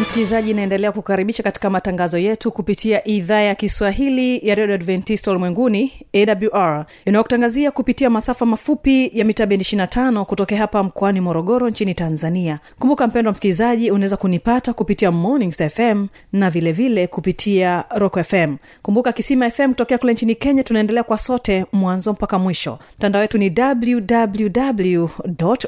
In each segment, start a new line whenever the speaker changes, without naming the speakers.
msikilizaji inaendelea kukaribisha katika matangazo yetu kupitia idhaa ya kiswahili ya redio adventista ulimwenguni awr inayokutangazia kupitia masafa mafupi ya mita bendi 25 kutokea hapa mkoani morogoro nchini tanzania. Kumbuka mpendo wa msikilizaji unaweza kunipata kupitia mornings fm na vilevile vile kupitia rock fm kumbuka kisima fm kutokea kule nchini kenya tunaendelea kwa sote mwanzo mpaka mwisho. Mtandao wetu ni www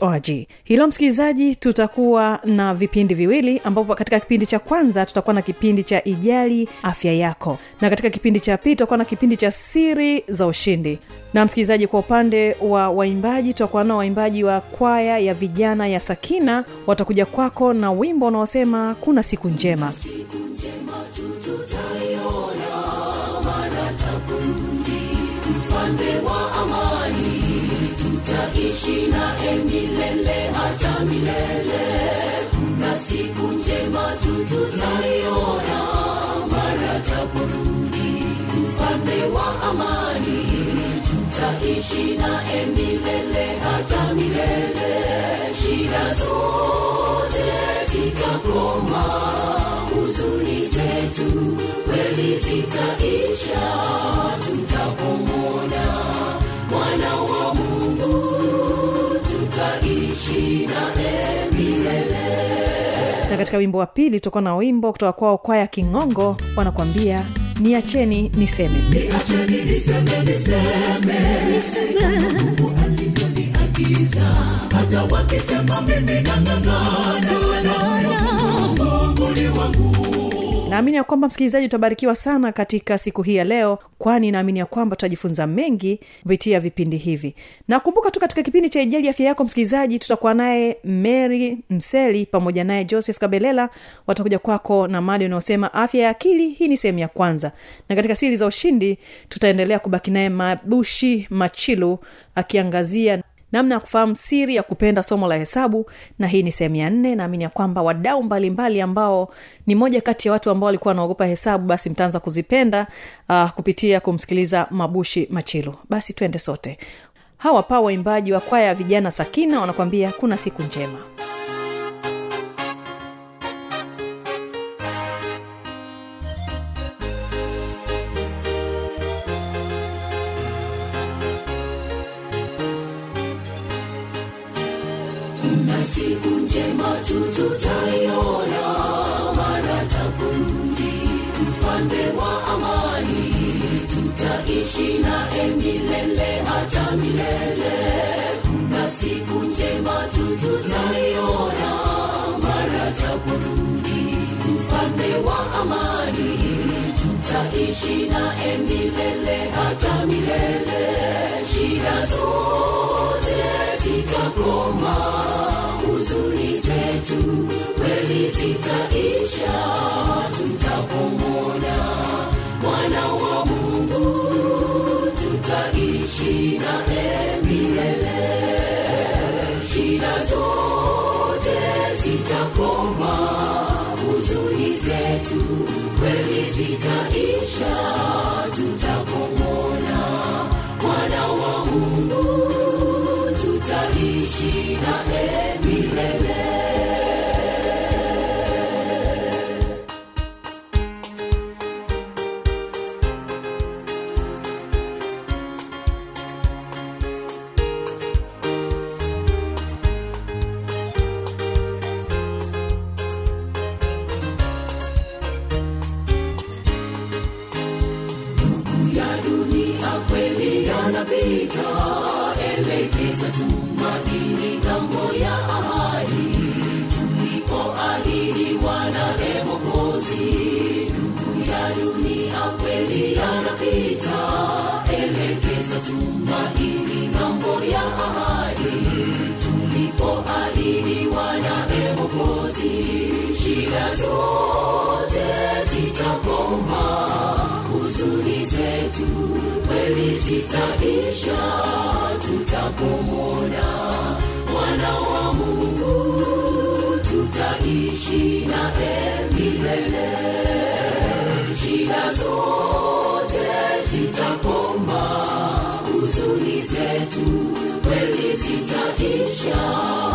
org. Hilo msikilizaji tutakuwa na vipindi viwili ambapo katika kipindi cha kwanza tutakuwa na kipindi cha ijali afya yako. Na katika kipindi cha pili tutakuwa na kipindi cha siri za ushindi. Na msikilizaji kwa upande wa waimbaji tutakuwa nao waimbaji wa kwaya ya vijana ya sakina. Watakuja kwako na wimbo unaosema kuna siku njema.
Siku njema. Hata milele siku njema tututaiona mara taporudi mfalme wa amani. Tutaishi naye milele hata milele. Shida zote zitakoma. Huzuni zetu kweli zitaisha. Tutapomona mwana wa mungu. Tutaishi naye milele
na katika wimbo wa pili tutakuwa na wimbo kutoka kwao kwaya kingongo wanakuambia niacheni niseme.
Niacheni niseme niseme. Mungu alivyoniagiza hata wakisema mimi nang'ang'ana mungu ni wangu
naamini ya kwamba msikilizaji utabarikiwa sana katika siku hii ya leo kwani naamini ya kwamba tutajifunza mengi kupitia vipindi hivi. Na kumbuka tu katika kipindi cha ijali afya yako msikilizaji tutakuwa naye mary mseli pamoja naye joseph kabelela watakuja kwako na mada unaosema afya ya akili hii ni sehemu ya kwanza. Na katika siri za ushindi tutaendelea kubaki naye mabushi machilu akiangazia namna ya kufahamu siri ya kupenda somo la hesabu na hii ni sehemu ya nne naamini ya kwamba wadau mbalimbali ambao ni moja kati ya watu ambao walikuwa wanaogopa hesabu basi mtaanza kuzipenda uh, kupitia kumsikiliza mabushi machilu. Basi twende sote. Hawa paa waimbaji wa kwaya ya vijana sakina wanakwambia kuna siku njema
siku njema tu mara takurudi mfalme wa amani. Tutaishi naye milele hata milele. Kuna siku njema tu mara takurudi mfalme wa amani. Tutaishi naye milele hata milele. Shida zote zitakoma huzuni zetu kweli zitaisha tutapomona. Mwana wa mungu tutaishi naye milele. Shida zote zitakoma. Huzuni zetu kweli zitaisha tutapomona. Mwana wa mungu tutaishi naye elekeza tumaini ng'ambo ya ahadi. Tulipoahidiwa wana emokozi shida zote zitakoma. Huzuni zetu kweli zitaisha. Tutapomona mwana wa mungu tutaishi na milele zitaisha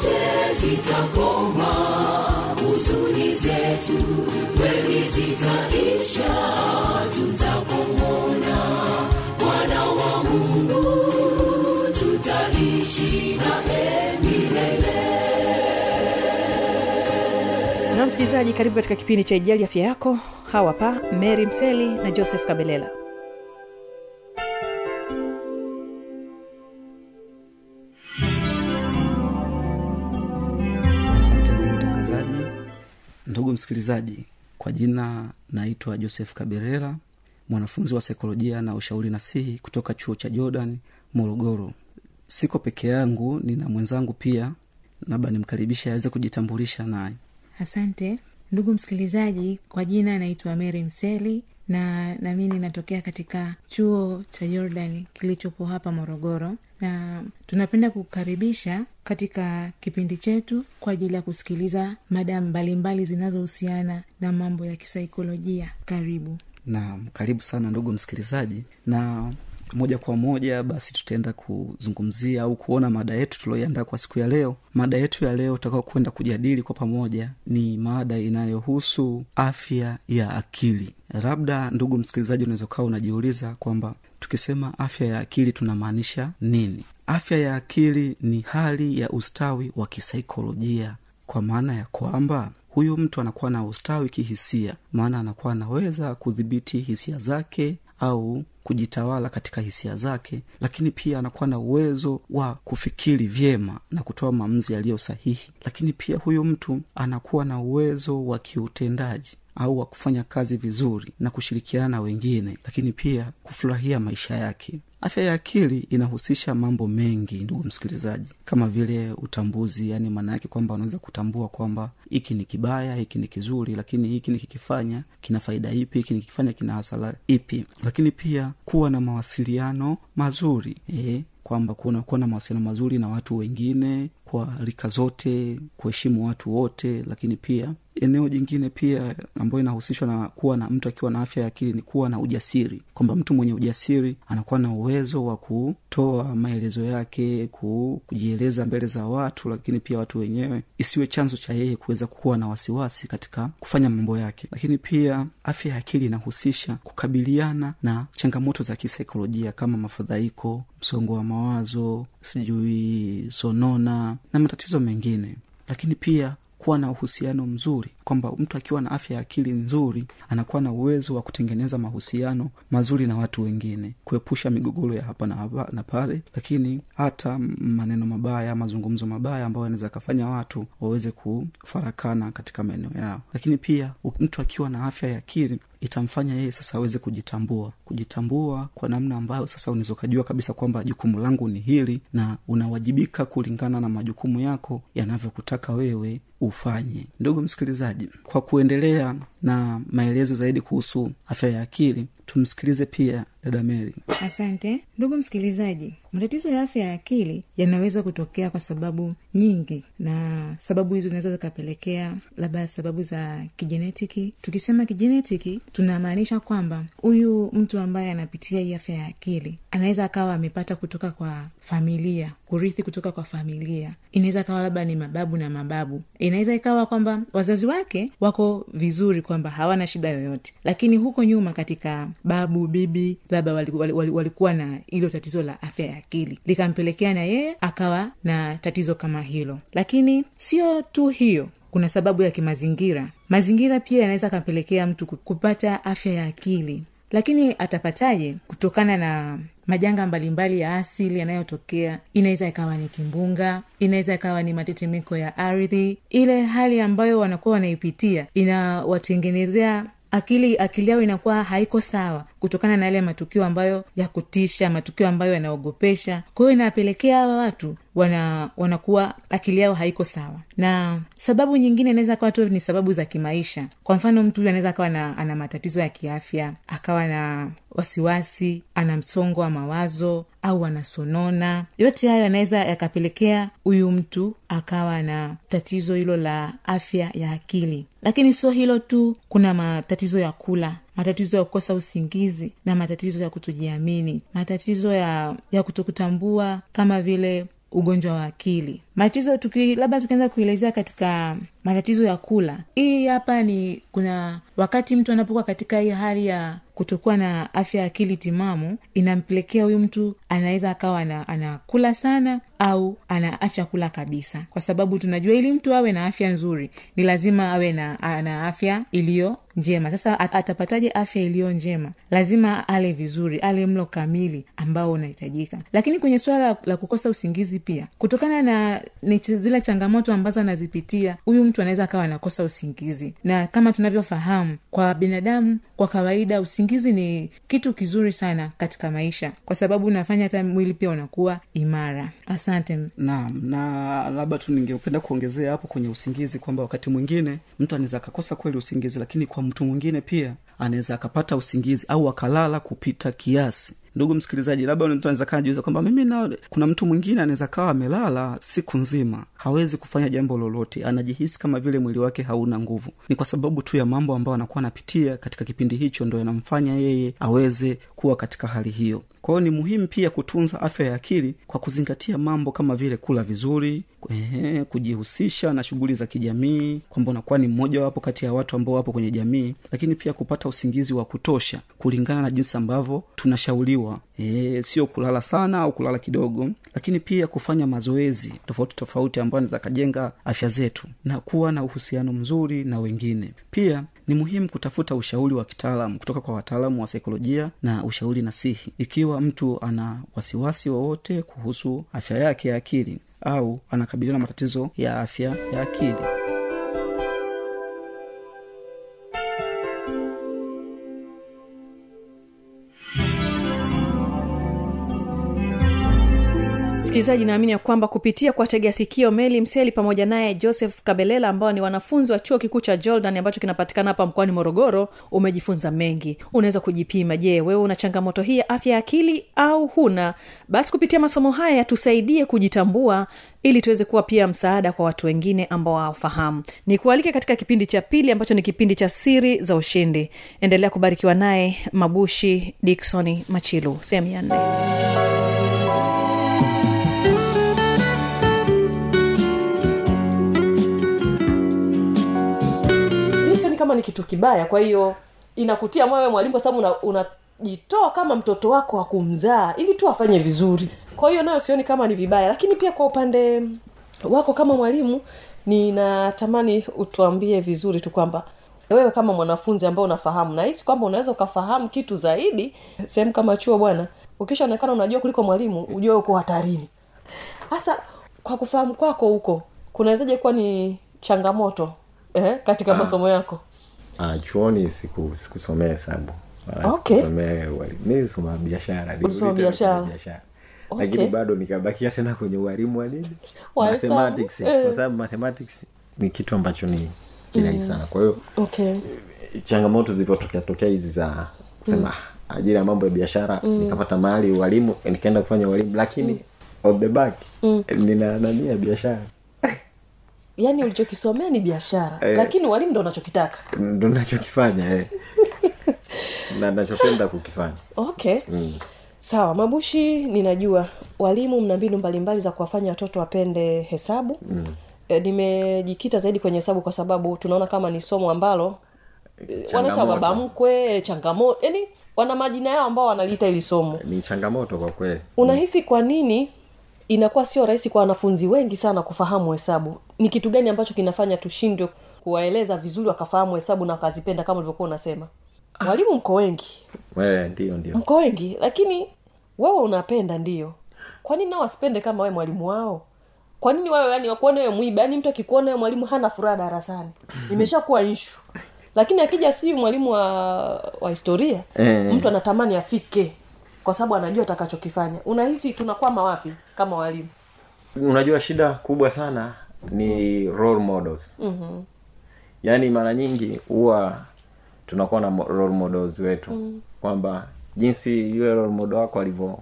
zote zitakoma. Huzuni zetu kweli zitaisha. Tutapomona mwana wa mungu. Tutaishi naye milele.
Na msikilizaji karibu katika kipindi cha ijali afya yako. Hawa pa mary mseli na joseph kabelela
ndugu msikilizaji kwa jina naitwa joseph kaberera mwanafunzi wa saikolojia na ushauri nasihi kutoka chuo cha jordan morogoro. Siko peke yangu nina mwenzangu pia labda nimkaribishe aweze kujitambulisha naye.
Asante. Ndugu msikilizaji kwa jina naitwa mary mseli na nami ninatokea katika chuo cha jordan kilichopo hapa morogoro. Na tunapenda kukaribisha katika kipindi chetu kwa ajili ya kusikiliza mada mbalimbali zinazohusiana na mambo ya kisaikolojia. Karibu.
Naam karibu sana ndugu msikilizaji. Na moja kwa moja basi tutaenda kuzungumzia au kuona mada yetu tulioiandaa kwa siku ya leo. Mada yetu ya leo utakao kwenda kujadili kwa pamoja ni mada inayohusu afya ya akili. Labda ndugu msikilizaji unaweza ukawa unajiuliza kwamba tukisema afya ya akili tunamaanisha nini? Afya ya akili ni hali ya ustawi wa kisaikolojia. Kwa maana ya kwamba huyu mtu anakuwa na ustawi kihisia. Maana anakuwa anaweza kudhibiti hisia zake au kujitawala katika hisia zake lakini pia anakuwa na uwezo wa kufikiri vyema na kutoa maamuzi yaliyo sahihi. Lakini pia huyu mtu anakuwa na uwezo wa kiutendaji au wa kufanya kazi vizuri na kushirikiana na wengine lakini pia kufurahia maisha yake afya ya akili inahusisha mambo mengi ndugu msikilizaji. Kama vile utambuzi yani maana yake kwamba unaweza kutambua kwamba hiki ni kibaya hiki ni kizuri lakini hiki nikikifanya kina faida ipi hiki nikikifanya kina hasara ipi. Lakini pia kuwa na mawasiliano mazuri e, kwamba kuwa kuwa na mawasiliano mazuri na watu wengine kwa rika zote kuheshimu watu wote lakini pia eneo jingine pia ambayo inahusishwa na kuwa na mtu akiwa na afya ya akili ni kuwa na ujasiri. Kwamba mtu mwenye ujasiri anakuwa na uwezo wa kutoa maelezo yake ku, kujieleza mbele za watu lakini pia watu wenyewe. Isiwe chanzo cha yeye kuweza kuwa na wasiwasi katika kufanya mambo yake. Lakini pia afya ya akili inahusisha kukabiliana na changamoto za kisaikolojia kama mafadhaiko msongo wa mawazo sijui sonona na matatizo mengine. Lakini pia kuwa na uhusiano mzuri kwamba mtu akiwa na afya ya akili nzuri anakuwa na uwezo wa kutengeneza mahusiano mazuri na watu wengine kuepusha migogoro ya hapa na, hapa na pale lakini hata maneno mabaya mazungumzo mabaya ambayo yanaweza akafanya watu waweze kufarakana katika maeneo yao. Lakini pia mtu akiwa na afya ya akili itamfanya yeye sasa aweze kujitambua. Kujitambua kwa namna ambayo sasa unaweza ukajua kabisa kwamba jukumu langu ni hili na unawajibika kulingana na majukumu yako yanavyokutaka wewe ufanye. Ndugu msikilizaji kwa kuendelea na maelezo zaidi kuhusu afya ya akili tumsikilize pia dada mary.
Asante. Ndugu msikilizaji matatizo ya afya ya akili yanaweza kutokea kwa sababu nyingi na sababu hizo zinaweza zikapelekea labda sababu za kijenetiki tukisema kijenetiki tunamaanisha kwamba huyu mtu ambaye anapitia hii afya ya akili anaweza akawa amepata kutoka kwa familia kurithi kutoka kwa familia. Inaweza ikawa labda ni mababu na mababu. Inaweza ikawa kwamba wazazi wake wako vizuri kwamba hawana shida yoyote. Lakini huko nyuma katika babu bibi labda walikuwa wali, wali, wali na hilo tatizo la afya ya akili. Likampelekea na yeye akawa na tatizo kama hilo. Lakini sio tu hiyo kuna sababu ya kimazingira. Mazingira pia yanaweza akampelekea mtu kupata afya ya akili. Lakini atapataje kutokana na majanga mbalimbali ya asili yanayotokea? Inaweza ikawa ni kimbunga inaweza ikawa ni matetemeko ya ardhi. Ile hali ambayo wanakuwa wanaipitia inawatengenezea akili akili yao inakuwa haiko sawa kutokana na yale matukio ambayo ya kutisha matukio ambayo yanaogopesha. Kwa hiyo inawapelekea hawa watu wana wanakuwa akili yao haiko sawa. Na sababu nyingine inaweza kawa tu ni sababu za kimaisha. Kwa mfano mtu huyu anaweza akawa na, ana matatizo ya kiafya akawa na wasiwasi ana msongo wa mawazo au anasonona. Yote hayo yanaweza yakapelekea huyu mtu akawa na tatizo hilo la afya ya akili. Lakini sio hilo tu kuna matatizo ya kula matatizo ya kukosa usingizi na matatizo ya kutojiamini matatizo ya ya kutokutambua kama vile ugonjwa wa akili matatizo tuki labda tukianza kuelezea katika matatizo ya kula. Hii hapa ni kuna wakati mtu anapokuwa katika hii hali ya kutokuwa na afya ya akili timamu inampelekea huyu mtu anaweza akawa ana- anakula sana au anaacha kula kabisa. Kwa sababu tunajua ili mtu awe na afya nzuri ni lazima awe na, na afya iliyo njema. Sasa at- atapataje afya iliyo njema? Lazima ale vizuri ale mlo kamili ambao unahitajika. Lakini kwenye suala la, la kukosa usingizi pia kutokana na ni zile changamoto ambazo anazipitia huyu mtu anaweza akawa anakosa usingizi. Na kama tunavyofahamu kwa binadamu kwa kawaida usingizi ni kitu kizuri sana katika maisha kwa sababu unafanya hata mwili pia unakuwa imara. Asante.
Naam na labda tu ningependa kuongezea hapo kwenye usingizi kwamba wakati mwingine mtu anaweza akakosa kweli usingizi lakini kwa mtu mwingine pia anaweza akapata usingizi au akalala kupita kiasi. Ndugu msikilizaji labda mtu anaweza kaa kwamba mimi na kuna mtu mwingine anaweza kawa amelala siku nzima hawezi kufanya jambo lolote anajihisi kama vile mwili wake hauna nguvu. Ni kwa sababu tu ya mambo ambayo anakuwa anapitia katika kipindi hicho ndo inamfanya yeye aweze kuwa katika hali hiyo kwa hiyo ni muhimu pia kutunza afya ya akili kwa kuzingatia mambo kama vile kula vizuri ehe, kujihusisha na shughuli za kijamii kwamba unakuwa ni mmoja wapo kati ya watu ambao wapo kwenye jamii lakini pia kupata usingizi wa kutosha kulingana na jinsi ambavyo tunashauriwa. Sio kulala sana au kulala kidogo lakini pia kufanya mazoezi tofauti tofauti ambayo anaweza kajenga afya zetu na kuwa na uhusiano mzuri na wengine. Pia ni muhimu kutafuta ushauri wa kitaalam kutoka kwa wataalamu wa saikolojia na ushauri nasihi. Ikiwa mtu ana wasiwasi wowote kuhusu afya yake ya akili au anakabiliwa na matatizo ya afya ya akili
msikilizaji naamini ya kwamba kupitia kwa tegea sikio meli mseli pamoja naye joseph kabelela ambao ni wanafunzi wa chuo kikuu cha jordan ambacho kinapatikana hapa mkoani morogoro umejifunza mengi. Unaweza kujipima je wewe una changamoto hii ya afya ya akili au huna? Basi kupitia masomo haya tusaidie kujitambua ili tuweze kuwa pia msaada kwa watu wengine ambao hawafahamu. Nikualike katika kipindi cha pili ambacho ni kipindi cha siri za ushindi. Endelea kubarikiwa naye mabushi diksoni machilu. Sehemu ya nne
ni kitu kibaya. Kwa hiyo inakutia moyo mwalimu kwa sababu unajitoa una kama mtoto wako wa kumzaa ili tu afanye vizuri. Kwa hiyo nayo sioni kama ni vibaya. Lakini pia kwa upande wako kama mwalimu ninatamani utuambie vizuri tu kwamba wewe kama mwanafunzi ambao unafahamu nahisi kwamba unaweza ukafahamu kitu zaidi sehemu kama chuo bwana. Ukishaonekana unajua kuliko mwalimu ujue uko hatarini. Hasa kwa kufahamu kwako huko kunawezaje kuwa ni changamoto eh, katika masomo yako
Ah, chuoni siku sikusomea hesabu wala
Okay.
sikusomea nilisoma biashara
biashara. Okay.
lakini bado nikabakia tena kwenye ualimu wa nini mathematics
Eh.
kwa sababu mathematics ni kitu ambacho ni kirahisi sana kwa hiyo
okay
changamoto zilivyotokea tokea hizi za kusema mm. ajili ya mambo ya biashara mm. nikapata mahali ualimu nikaenda kufanya ualimu lakini mm. on the back mm. nina nania biashara
yaani ulichokisomea ni biashara.
Eh.
lakini walimu ndo unachokitaka
ndo nachokifanya eh. na nachopenda kukifanya.
Okay. Mm. sawa mabushi ninajua. Walimu mna mbinu mbalimbali za kuwafanya watoto wapende hesabu. Mm. e, nimejikita zaidi kwenye hesabu kwa sababu tunaona kama ni somo ambalo e, wanasema baba mkwe changamoto yani wana majina yao ambao wanaliita hili somo.
Ni changamoto kwa kweli.
Unahisi kwa nini inakuwa sio rahisi kwa wanafunzi wengi sana kufahamu hesabu. Ni kitu gani ambacho kinafanya tushindwe kuwaeleza vizuri wakafahamu hesabu na wakazipenda kama ulivyokuwa unasema? Walimu mko wengi.
Ndio ndio.
Mko wengi lakini wewe unapenda ndio. Kwa nini nao wasipende kama wewe mwalimu wao? Kwa nini wawe yani wakuone wewe mwiba? Yani mtu akikuona wewe mwalimu hana furaha darasani. Imeshakuwa ishu lakini akija sijui mwalimu wa, wa historia
Eh.
mtu anatamani afike kwa sababu anajua atakachokifanya. Unahisi tunakwama wapi kama walimu?
Unajua shida kubwa sana ni role models. Mm-hmm. yaani mara nyingi huwa tunakuwa na role models wetu. Mm. kwamba jinsi yule role model wako alivyo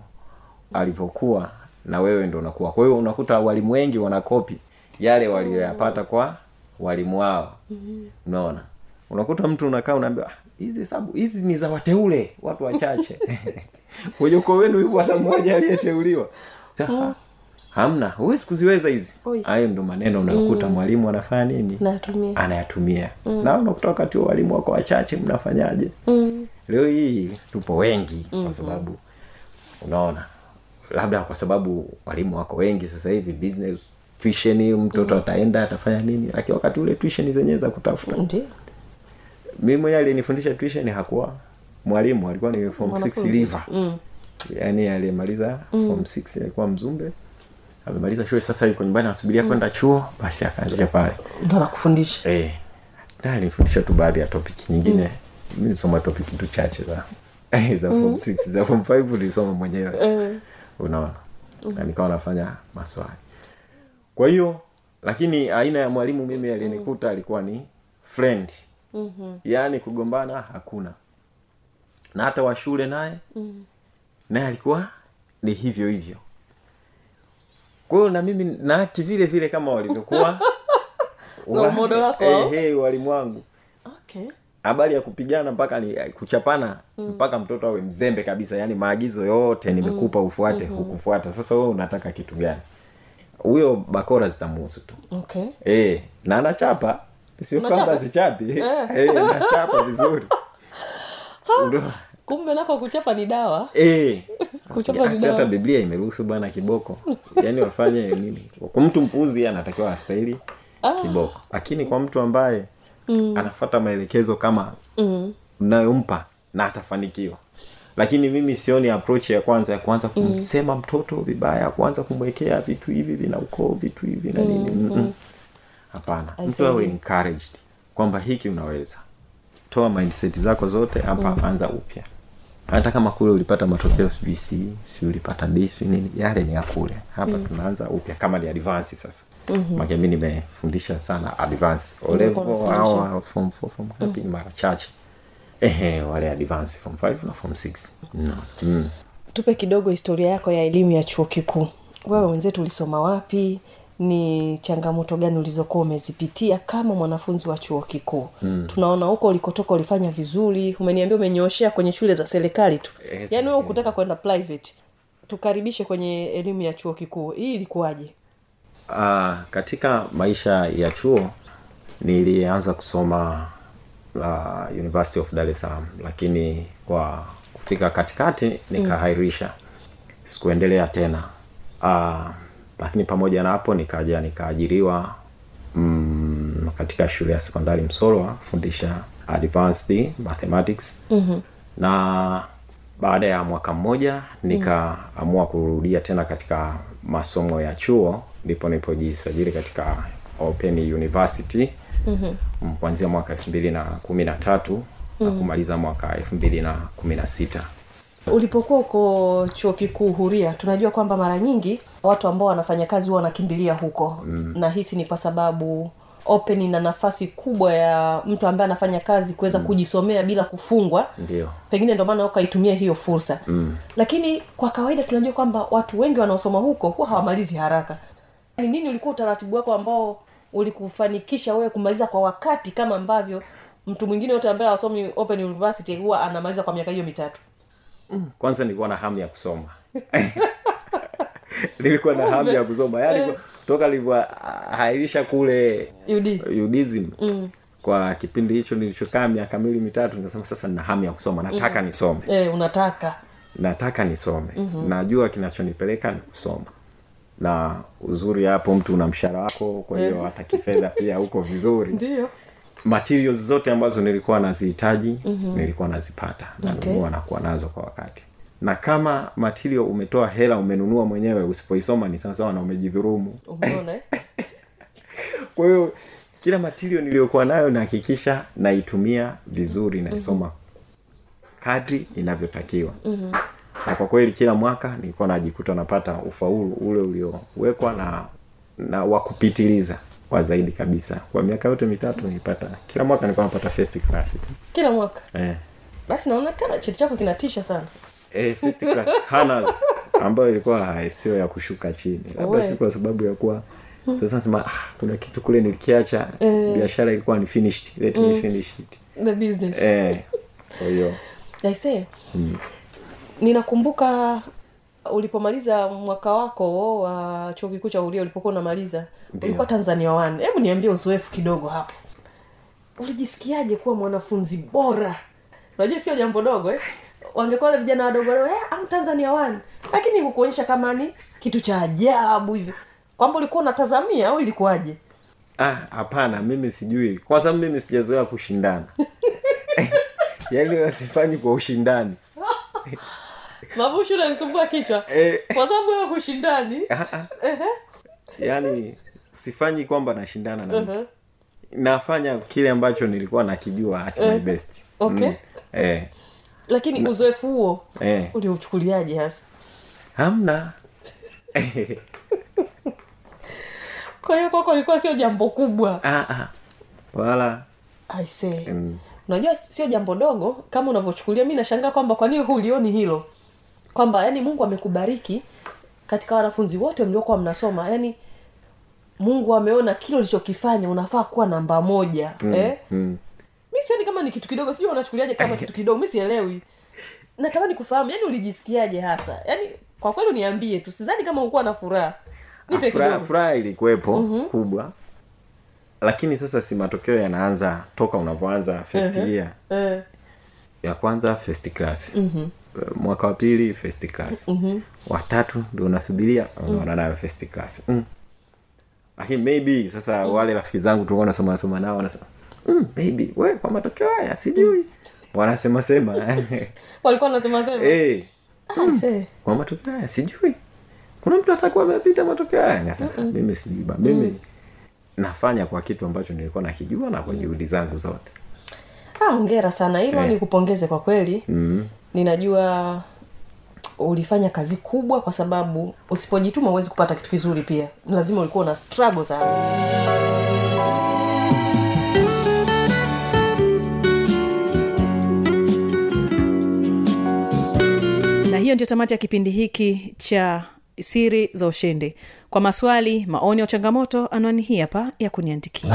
alivyokuwa na wewe ndo unakuwa. Kwa hiyo unakuta walimu wengi wanakopi yale walioyapata kwa walimu wao. Mm-hmm. unaona? Unakuta mtu unakaa unaambia "Ah, hizi hesabu hizi ni za wateule watu wachache. Kwenye ukoo wenu hivyo hata mmoja aliyeteuliwa. Ah, hamna. Huwezi kuziweza hizi. Hayo ndo maneno unakuta mwalimu anafanya nini?
Natumia
anayatumia. Mm. na unakuta wakati huo walimu wako wachache mnafanyaje? Mm. leo hii tupo wengi mm-hmm. kwa sababu unaona labda kwa sababu walimu wako wengi sasa hivi business tuition mtoto mm. ataenda atafanya nini? Lakini wakati ule tuition zenyewe za kutafuta.
Ndio
mimi mwenyewe alinifundisha tuition hakuwa mwalimu alikuwa ni form 6 liver
mm.
yaani aliyemaliza mm. form 6 alikuwa mzumbe. Amemaliza shule sasa yuko nyumbani anasubiria mm. kwenda chuo basi akaanzisha pale.
Ndo nakufundisha
eh. Na alinifundisha tu baadhi ya topic nyingine. Mm. mi nilisoma topic tu chache za za form 6 za form 5 nilisoma mwenyewe.
Eh.
unaona? Na nikawa nafanya maswali. Kwa hiyo lakini aina ya mwalimu mimi alinikuta alikuwa ni friend mm-hmm. yaani kugombana hakuna. Na hata wa shule naye mm. naye alikuwa ni hivyo hivyo. Kwa hiyo na mimi naakti vile vile kama walivyokuwa eh, eh, walimu wangu.
Okay.
Habari ya kupigana mpaka ni kuchapana mm. mpaka mtoto awe mzembe kabisa yani maagizo yote nimekupa ufuate mm-hmm. hukufuata. Sasa wewe unataka kitu gani? Huyo bakora zitamuhusu tu.
Okay.
E, na anachapa sio kwamba sichapi e, nachapa vizuri.
Kumbe nako kuchapa ni dawa.
Eh.
Kuchapa ni
si hata biblia imeruhusu bwana kiboko. Yaani wafanye nini? Kwa mtu mpuzi anatakiwa astahili kiboko. Lakini kwa mtu ambaye mm. anafata maelekezo kama
mm.
unayompa na atafanikiwa. Lakini mimi sioni approach ya kwanza ya kuanza kumsema mtoto vibaya kuanza kumwekea vitu hivi vina ukoo vitu hivi na nini. Mm-mm. Hapana. Mtu awe encouraged kwamba hiki unaweza. Toa mindset zako zote hapa anza upya. Hata kama kule ulipata matokeo sijui sijui ulipata d sijui nini yale ni ya kule. Hapa tunaanza upya kama ni advance sasa. Mm-hmm. make mi nimefundisha sana advance. Olevo au form four form ngapi ni mara chache. Ehe wale advance form 5 na form six. No. mm.
tupe kidogo historia yako ya elimu ya chuo kikuu. Wewe wenzetu ulisoma wapi ni changamoto gani ulizokuwa umezipitia kama mwanafunzi wa chuo kikuu? Mm. tunaona huko ulikotoka ulifanya vizuri umeniambia umenyooshea kwenye shule za serikali tu.
Yes,
yaani wewe ukutaka kwenda private tukaribishe kwenye elimu ya chuo kikuu. Hii ilikuwaje?
Uh, katika maisha ya chuo nilianza kusoma uh, University of Dar es Salaam, lakini kwa kufika katikati nikahairisha, sikuendelea tena. Uh, lakini pamoja na hapo nikaja nikaajiriwa mm, katika shule ya sekondari msolwa kufundisha advanced mathematics. Mm-hmm. na baada ya mwaka mmoja nikaamua kurudia tena katika masomo ya chuo ndipo nilipojisajili katika open university. Mm-hmm. kuanzia mwaka elfu mbili na kumi na tatu na kumaliza mwaka elfu mbili na kumi na sita
ulipokuwa uko chuo kikuu huria tunajua kwamba mara nyingi watu ambao wanafanya kazi huwa wanakimbilia huko mm. na hisi ni kwa sababu open ina nafasi kubwa ya mtu ambaye anafanya kazi kuweza mm. kujisomea bila kufungwa
Ndiyo.
pengine ndio maana ukaitumia hiyo fursa mm. lakini kwa kawaida tunajua kwamba watu wengi wanaosoma huko huwa hawamalizi haraka ni nini ulikuwa utaratibu wako ambao ulikufanikisha wewe kumaliza kwa wakati kama ambavyo mtu mwingine yote ambaye asomi open university huwa anamaliza kwa miaka hiyo mitatu
kwanza nilikuwa na hamu ya kusoma. Nilikuwa na hamu ya kusoma. Yaani toka nilivyohairisha kule
UD.
udism mm. kwa kipindi hicho nilichokaa miaka miwili mitatu nikasema sasa nina hamu ya kusoma nataka mm. nisome.
E, unataka.
Nataka nisome. Mm-hmm. najua kinachonipeleka ni kusoma. Na uzuri hapo mtu una mshara wako kwa hiyo hata kifedha pia uko vizuri.
Ndio
materials zote ambazo nilikuwa nazihitaji mm-hmm. nilikuwa nazipata nanunua
Okay.
nakuwa nazo kwa wakati na kama material umetoa hela umenunua mwenyewe usipoisoma ni sawasawa na umejidhurumu kwa hiyo kila material niliyokuwa nayo nahakikisha naitumia vizuri naisoma kadri inavyotakiwa mm-hmm. na kwa kweli kila mwaka nilikuwa najikuta napata ufaulu ule uliowekwa na na wa kupitiliza wa zaidi kabisa. Kwa miaka yote mitatu nilipata. Kila mwaka nilikuwa napata first class.
Kila mwaka?
Eh.
basi naonekana cheti chako kinatisha sana.
Eh, first class honors ambayo ilikuwa sio ya kushuka chini. Labda si kwa sababu ya kuwa sasa nasema ah, kuna kitu kule nilikiacha biashara ilikuwa ni finished let me finish it.
The business.
Eh, kwa hiyo
aisee ninakumbuka ulipomaliza mwaka wako wa chuo kikuu cha ulia ulipokuwa unamaliza ulikuwa tanzania wan hebu niambie uzoefu kidogo hapo. Ulijisikiaje kuwa mwanafunzi bora? Unajua sio jambo dogo eh? wangekuwa wale vijana wadogo leo, eh, am tanzania wan lakini hukuonyesha kama ni kitu cha ajabu hivyo kwamba ulikuwa unatazamia au ilikuwaje?
Ah hapana mimi sijui. Kwa sababu mimi sijazoea kushindana. Yaani wasifanyi kwa ushindani
unanisumbua kichwa.
Eh.
kwa sababu wewe hushindani
Ah, ah. yaani sifanyi kwamba nashindana na mtu. Nafanya kile ambacho nilikuwa nakijua at my best.
Okay.
eh,
lakini uzoefu huo
eh.
uliuchukuliaje hasa?
Hamna.
Kwa hiyo kwako ilikuwa sio jambo kubwa.
Ah, wala.
Aisee
mm,
unajua sio jambo dogo kama unavyochukulia mi nashangaa kwamba kwa nini hulioni hilo kwamba yani mungu amekubariki katika wanafunzi wote mliokuwa mnasoma. Yani mungu ameona kile ulichokifanya unafaa kuwa namba moja mm, eh?
mm.
mi sioni kama ni kitu kidogo sijui unachukuliaje kama kitu kidogo mi sielewi. Natamani kufahamu yani ulijisikiaje hasa? Yani kwa kweli uniambie tu sidhani kama ukuwa na furaha.
Furaha furaha ilikuwepo mm-hmm. kubwa. Lakini sasa si matokeo yanaanza toka unavyoanza first year.
Eh,
ya kwanza first class. Mm-hmm. Mwaka wa pili first class. Mm-hmm. watatu ndio unasubiria unaona nayo first class. Mm. lakini maybe sasa mm. wale rafiki zangu tulikuwa nasoma nasoma nao wanasema mm, maybe we kwa matokeo haya sijui. Wanasema sema.
Walikuwa wanasema sema?
Hey,
mm.
kwa matokeo haya sijui. Kuna mtu atakuwa amepita matokeo haya? Nikasema, mimi sijui ba mimi nafanya kwa kitu ambacho nilikuwa nakijua na kwa juhudi zangu zote.
Ah, ongera sana. Hilo
Eh.
nikupongeze kwa kweli.
Mm.
Ninajua ulifanya kazi kubwa kwa sababu usipojituma huwezi kupata kitu kizuri pia. Lazima ulikuwa una struggle sana.
Na hiyo ndio tamati ya kipindi hiki cha siri za ushindi. Kwa maswali maoni ya changamoto anwani hii hapa ya kuniandikia.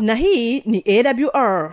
Na hii ni awr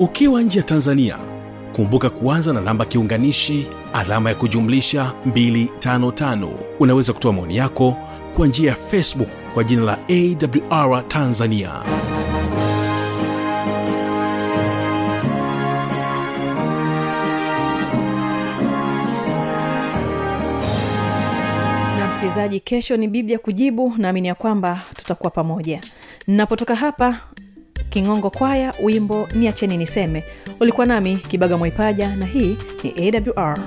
ukiwa nje ya tanzania kumbuka kuanza na namba kiunganishi alama ya kujumlisha 255 unaweza kutoa maoni yako kwa njia ya facebook kwa jina la awr tanzania.
Msikilizaji kesho ni biblia kujibu naamini ya kwamba tutakuwa pamoja. Napotoka hapa kingongo kwaya wimbo ni acheni niseme. Ulikuwa nami kibaga mwaipaja na hii ni awr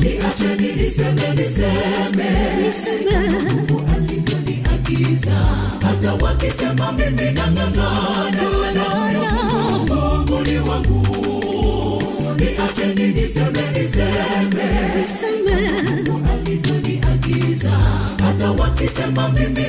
niacheni niseme niseme. Mungu alivyoniagiza. Hata wakisema mimi nang'ang'ana. Mungu ni wangu. Niacheni niseme niseme. Hata wakisema mimi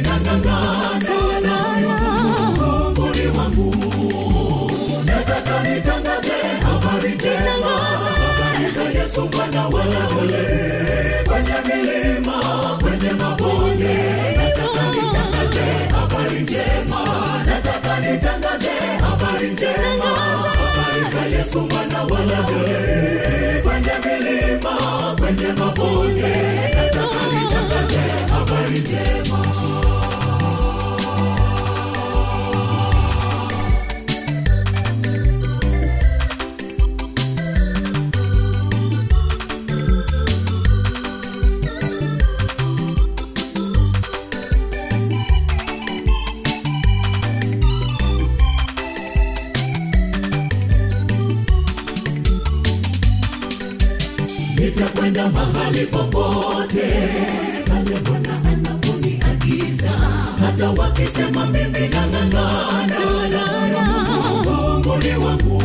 nitakwenda mahali popote. Pale bwana anaponiagiza hata wakisema mimi nang'ang'ana ni wangu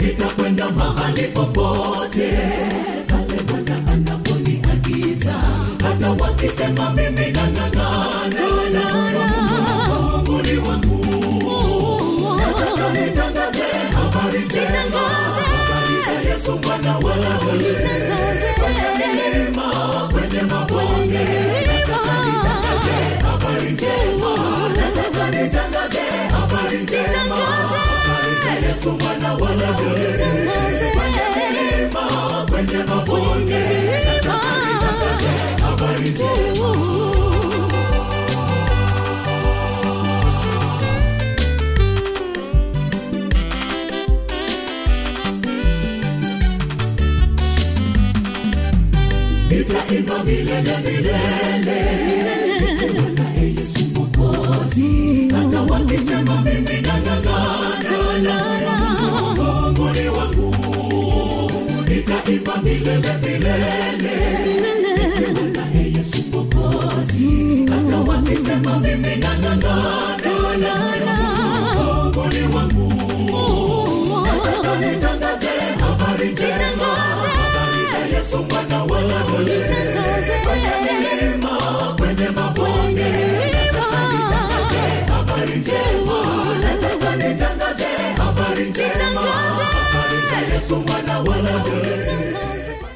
nitakwenda mahali popote. Pale bwana anaponiagiza hata wakisema mimi nang'ang'ana yesu bwana wewe kwenye milima kwenye mabonde nataka nitangaze habari njema. Nataka nitangaze habari njema. Yesu bwana wewe kwenye milima kwenye mabonde nataka nitangaze habari njema nitaimba milele